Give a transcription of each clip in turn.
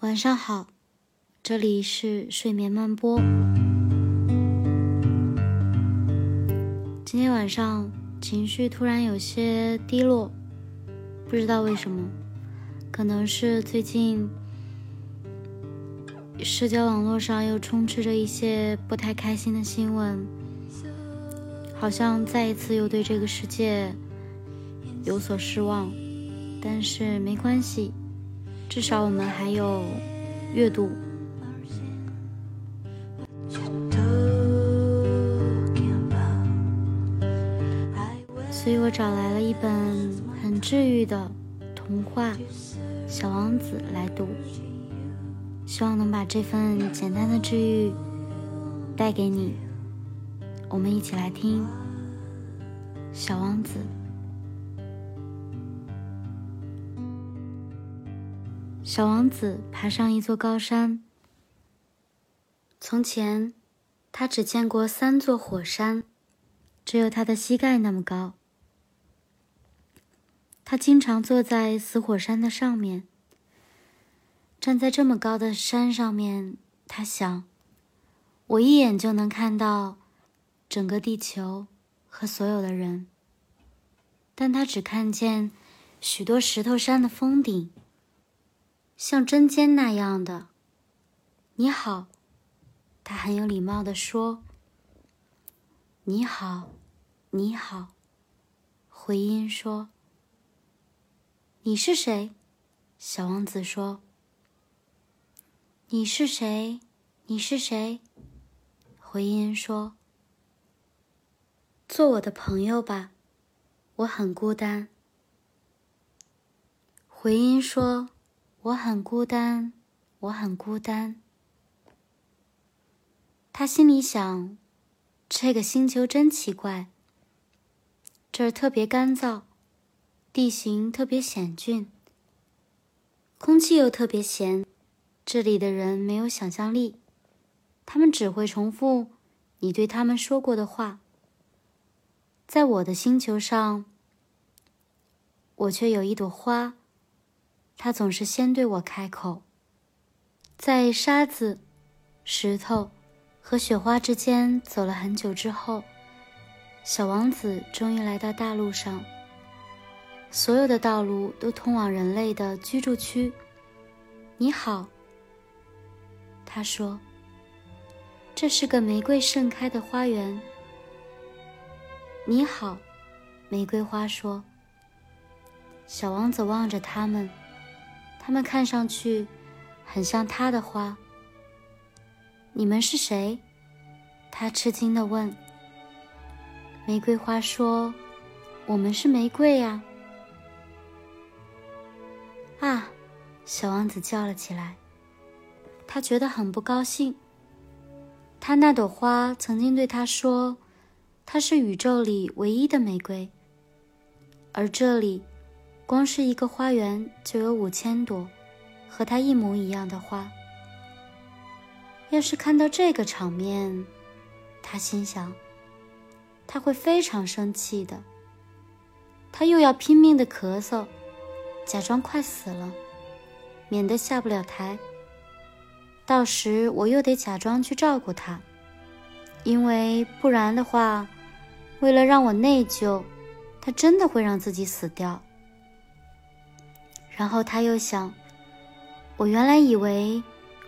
晚上好，这里是睡眠慢播。今天晚上情绪突然有些低落，不知道为什么，可能是最近社交网络上又充斥着一些不太开心的新闻，好像再一次又对这个世界有所失望。但是没关系，至少我们还有阅读。所以我找来了一本很治愈的童话《小王子》来读，希望能把这份简单的治愈带给你。我们一起来听《小王子》。小王子爬上一座高山。从前，他只见过三座火山，只有他的膝盖那么高。他经常坐在死火山的上面。站在这么高的山上面，他想：我一眼就能看到整个地球和所有的人。但他只看见许多石头山的峰顶。像针尖那样的，你好，他很有礼貌的说：“你好，你好。”回音说：“你是谁？”小王子说：“你是谁？你是谁？”回音说：“做我的朋友吧，我很孤单。”回音说。我很孤单，我很孤单。他心里想：这个星球真奇怪，这儿特别干燥，地形特别险峻，空气又特别咸。这里的人没有想象力，他们只会重复你对他们说过的话。在我的星球上，我却有一朵花。他总是先对我开口。在沙子、石头和雪花之间走了很久之后，小王子终于来到大路上。所有的道路都通往人类的居住区。你好，他说。这是个玫瑰盛开的花园。你好，玫瑰花说。小王子望着他们。它们看上去很像他的花。你们是谁？他吃惊地问。玫瑰花说：“我们是玫瑰呀。”啊！小王子叫了起来。他觉得很不高兴。他那朵花曾经对他说：“它是宇宙里唯一的玫瑰。”而这里。光是一个花园就有五千朵和它一模一样的花。要是看到这个场面，他心想，他会非常生气的。他又要拼命的咳嗽，假装快死了，免得下不了台。到时我又得假装去照顾他，因为不然的话，为了让我内疚，他真的会让自己死掉。然后他又想：“我原来以为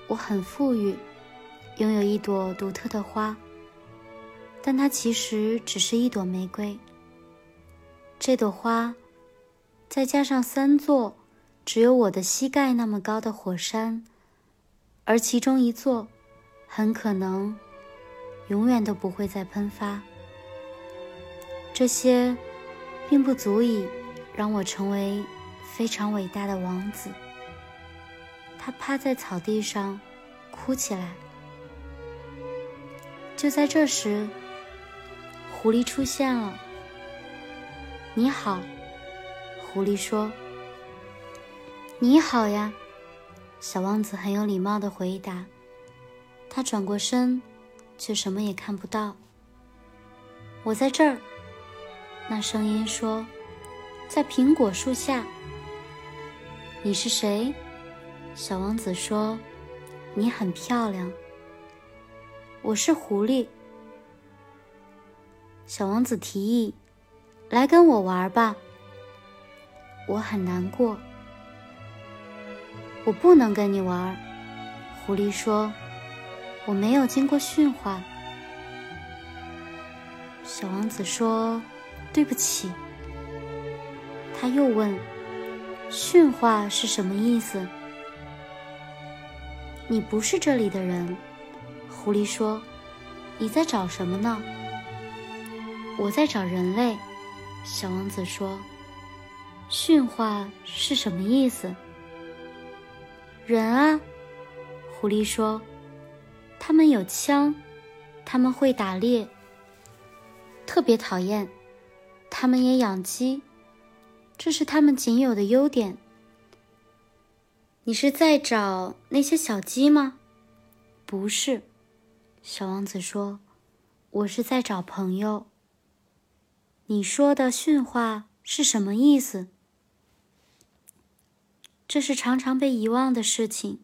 我很富裕，拥有一朵独特的花，但它其实只是一朵玫瑰。这朵花，再加上三座只有我的膝盖那么高的火山，而其中一座很可能永远都不会再喷发。这些并不足以让我成为。”非常伟大的王子，他趴在草地上哭起来。就在这时，狐狸出现了。“你好。”狐狸说。“你好呀。”小王子很有礼貌的回答。他转过身，却什么也看不到。“我在这儿。”那声音说，“在苹果树下。”你是谁？小王子说：“你很漂亮。”我是狐狸。小王子提议：“来跟我玩吧。”我很难过。我不能跟你玩。狐狸说：“我没有经过驯化。”小王子说：“对不起。”他又问：“驯化是什么意思？”你不是这里的人，狐狸说：“你在找什么呢？”我在找人类。小王子说：“驯化是什么意思？”人啊，狐狸说：“他们有枪，他们会打猎。特别讨厌，他们也养鸡，这是他们仅有的优点。”你是在找那些小鸡吗？不是，小王子说：“我是在找朋友。”你说的驯化是什么意思？这是常常被遗忘的事情，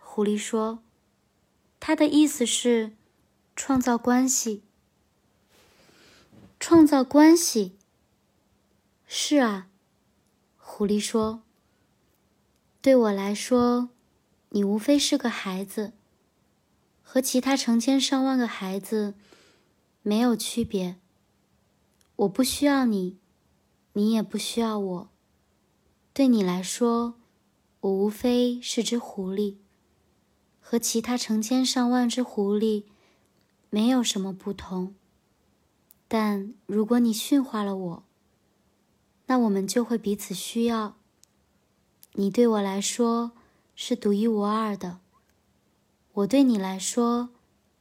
狐狸说：“他的意思是创造关系。创造关系。”是啊，狐狸说：“对我来说，你无非是个孩子，和其他成千上万个孩子没有区别。我不需要你，你也不需要我。”对你来说，我无非是只狐狸，和其他成千上万只狐狸没有什么不同。但如果你驯化了我，那我们就会彼此需要。你对我来说是独一无二的，我对你来说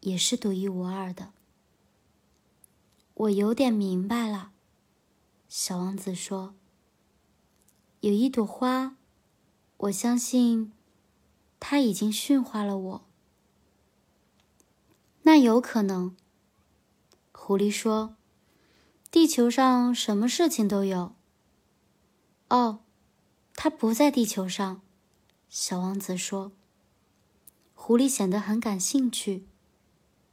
也是独一无二的。我有点明白了，小王子说。有一朵花，我相信，它已经驯化了我。那有可能。狐狸说：“地球上什么事情都有。”哦，他不在地球上。小王子说。狐狸显得很感兴趣。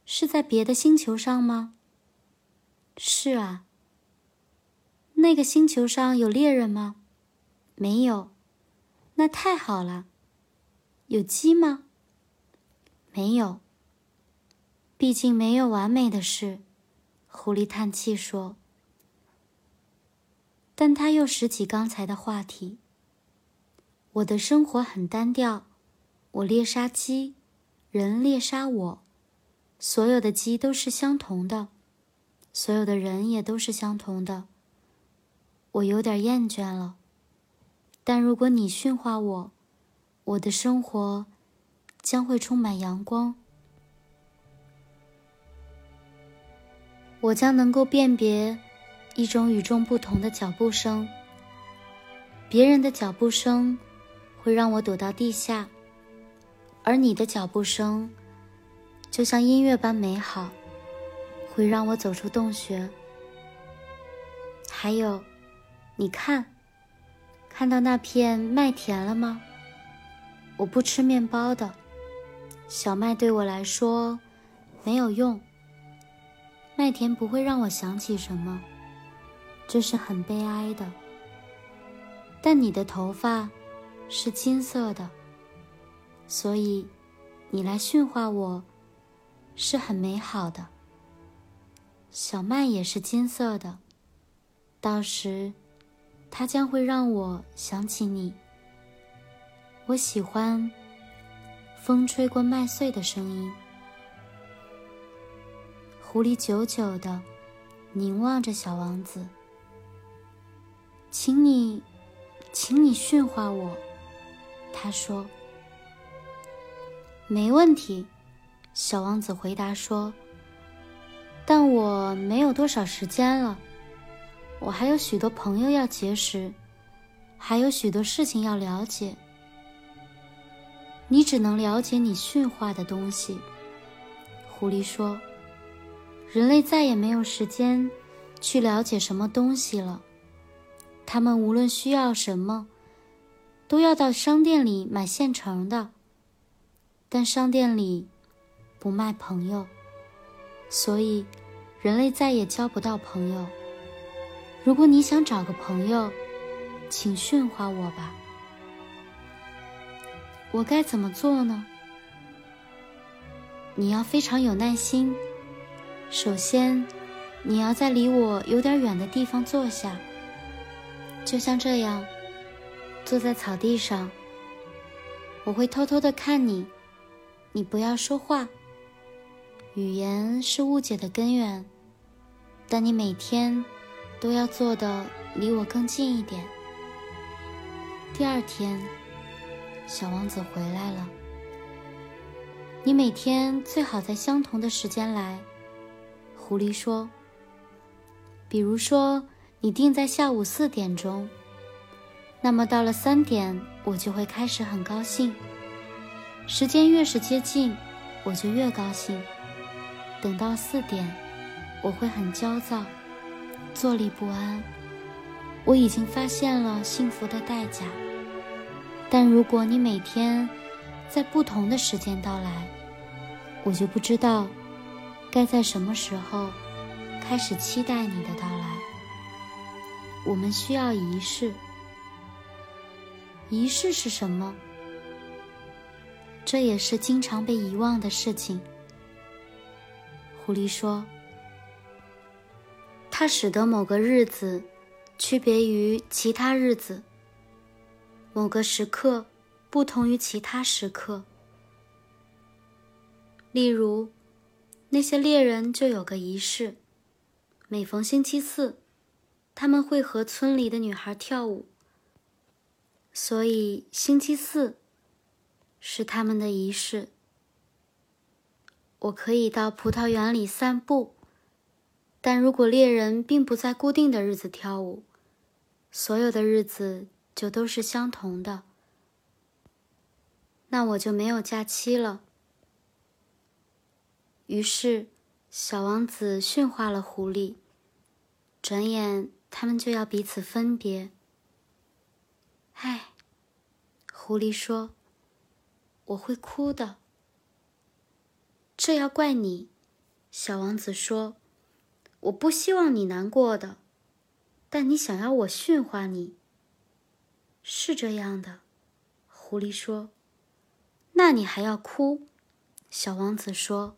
是在别的星球上吗？是啊。那个星球上有猎人吗？没有，那太好了。有鸡吗？没有。毕竟没有完美的事，狐狸叹气说。但他又拾起刚才的话题。我的生活很单调，我猎杀鸡，人猎杀我，所有的鸡都是相同的，所有的人也都是相同的。我有点厌倦了。但如果你驯化我，我的生活将会充满阳光。我将能够辨别一种与众不同的脚步声。别人的脚步声会让我躲到地下，而你的脚步声就像音乐般美好，会让我走出洞穴。还有，你看。看到那片麦田了吗？我不吃面包的，小麦对我来说没有用。麦田不会让我想起什么，这是很悲哀的。但你的头发是金色的，所以你来驯化我是很美好的。小麦也是金色的，到时。它将会让我想起你。我喜欢风吹过麦穗的声音。狐狸久久的凝望着小王子，请你，请你驯化我。他说：“没问题。”小王子回答说：“但我没有多少时间了。”我还有许多朋友要结识，还有许多事情要了解。你只能了解你驯化的东西。狐狸说：“人类再也没有时间去了解什么东西了。他们无论需要什么，都要到商店里买现成的，但商店里不卖朋友，所以人类再也交不到朋友。如果你想找个朋友，请驯化我吧。我该怎么做呢？你要非常有耐心。首先，你要在离我有点远的地方坐下，就像这样，坐在草地上。我会偷偷的看你，你不要说话。语言是误解的根源，但你每天都要做的离我更近一点。第二天，小王子回来了。你每天最好在相同的时间来，狐狸说。比如说，你定在下午四点钟，那么到了三点，我就会开始很高兴。时间越是接近，我就越高兴。等到四点，我会很焦躁，坐立不安。我已经发现了幸福的代价。但如果你每天在不同的时间到来，我就不知道该在什么时候开始期待你的到来。我们需要仪式。仪式是什么？这也是经常被遗忘的事情。狐狸说：“它使得某个日子区别于其他日子，某个时刻不同于其他时刻。”例如，那些猎人就有个仪式：每逢星期四，他们会和村里的女孩跳舞。所以，星期四是他们的仪式。我可以到葡萄园里散步，但如果猎人并不在固定的日子跳舞，所有的日子就都是相同的，那我就没有假期了。于是，小王子驯化了狐狸。转眼，他们就要彼此分别。唉，狐狸说：“我会哭的。”这要怪你，小王子说：“我不希望你难过的，但你想要我驯化你。”是这样的，狐狸说：“那你还要哭？”小王子说。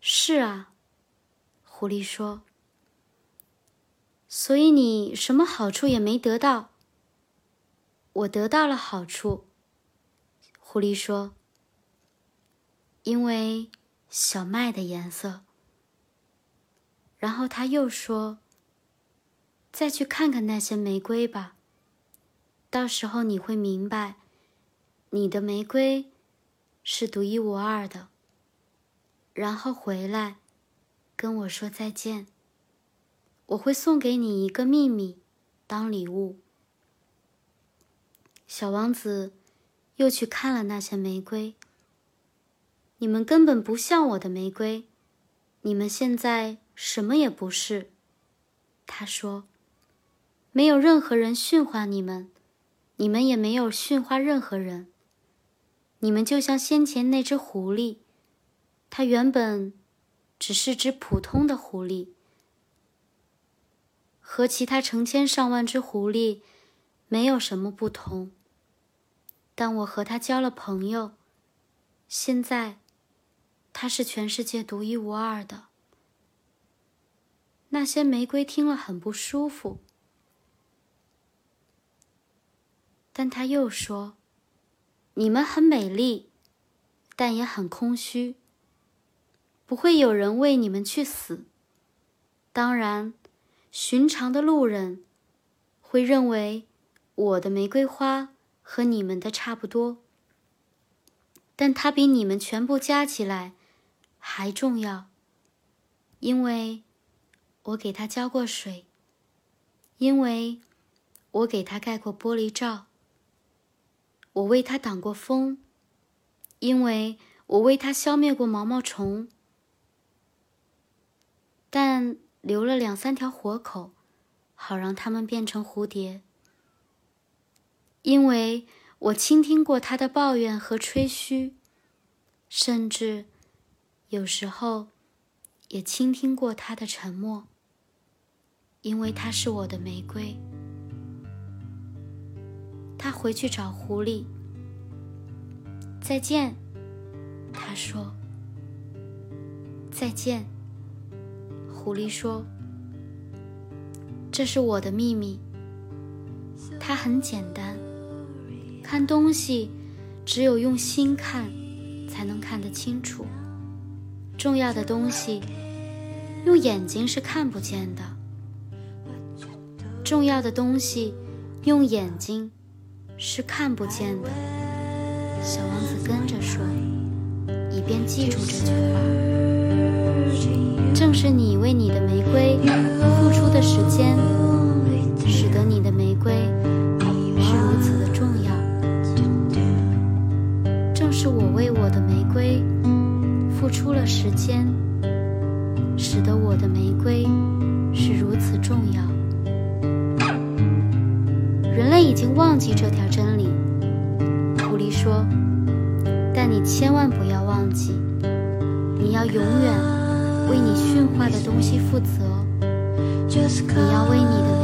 是啊，狐狸说。所以你什么好处也没得到。我得到了好处，狐狸说。因为小麦的颜色。然后他又说：“再去看看那些玫瑰吧，到时候你会明白，你的玫瑰是独一无二的。”然后回来，跟我说再见。我会送给你一个秘密，当礼物。小王子又去看了那些玫瑰。你们根本不像我的玫瑰，你们现在什么也不是。他说：“没有任何人驯化你们，你们也没有驯化任何人。你们就像先前那只狐狸。”它原本只是只普通的狐狸，和其他成千上万只狐狸没有什么不同。但我和它交了朋友，现在它是全世界独一无二的。那些玫瑰听了很不舒服，但他又说：“你们很美丽，但也很空虚。”不会有人为你们去死。当然，寻常的路人会认为我的玫瑰花和你们的差不多，但它比你们全部加起来还重要，因为我给它浇过水，因为我给它盖过玻璃罩，我为它挡过风，因为我为它消灭过毛毛虫。但留了两三条活口，好让它们变成蝴蝶。因为我倾听过他的抱怨和吹嘘，甚至有时候也倾听过他的沉默。因为他是我的玫瑰。他回去找狐狸。再见，他说。再见，狐狸说。这是我的秘密。它很简单，看东西只有用心看才能看得清楚。重要的东西用眼睛是看不见的。重要的东西用眼睛是看不见的。小王子跟着说，以便记住这句话。正是你为你的玫瑰付出的时间，使得你的玫瑰是如此的重要。正是我为我的玫瑰付出了时间，使得我的玫瑰是如此重要。人类已经忘记这条真理，的东西负责，你要为你的。”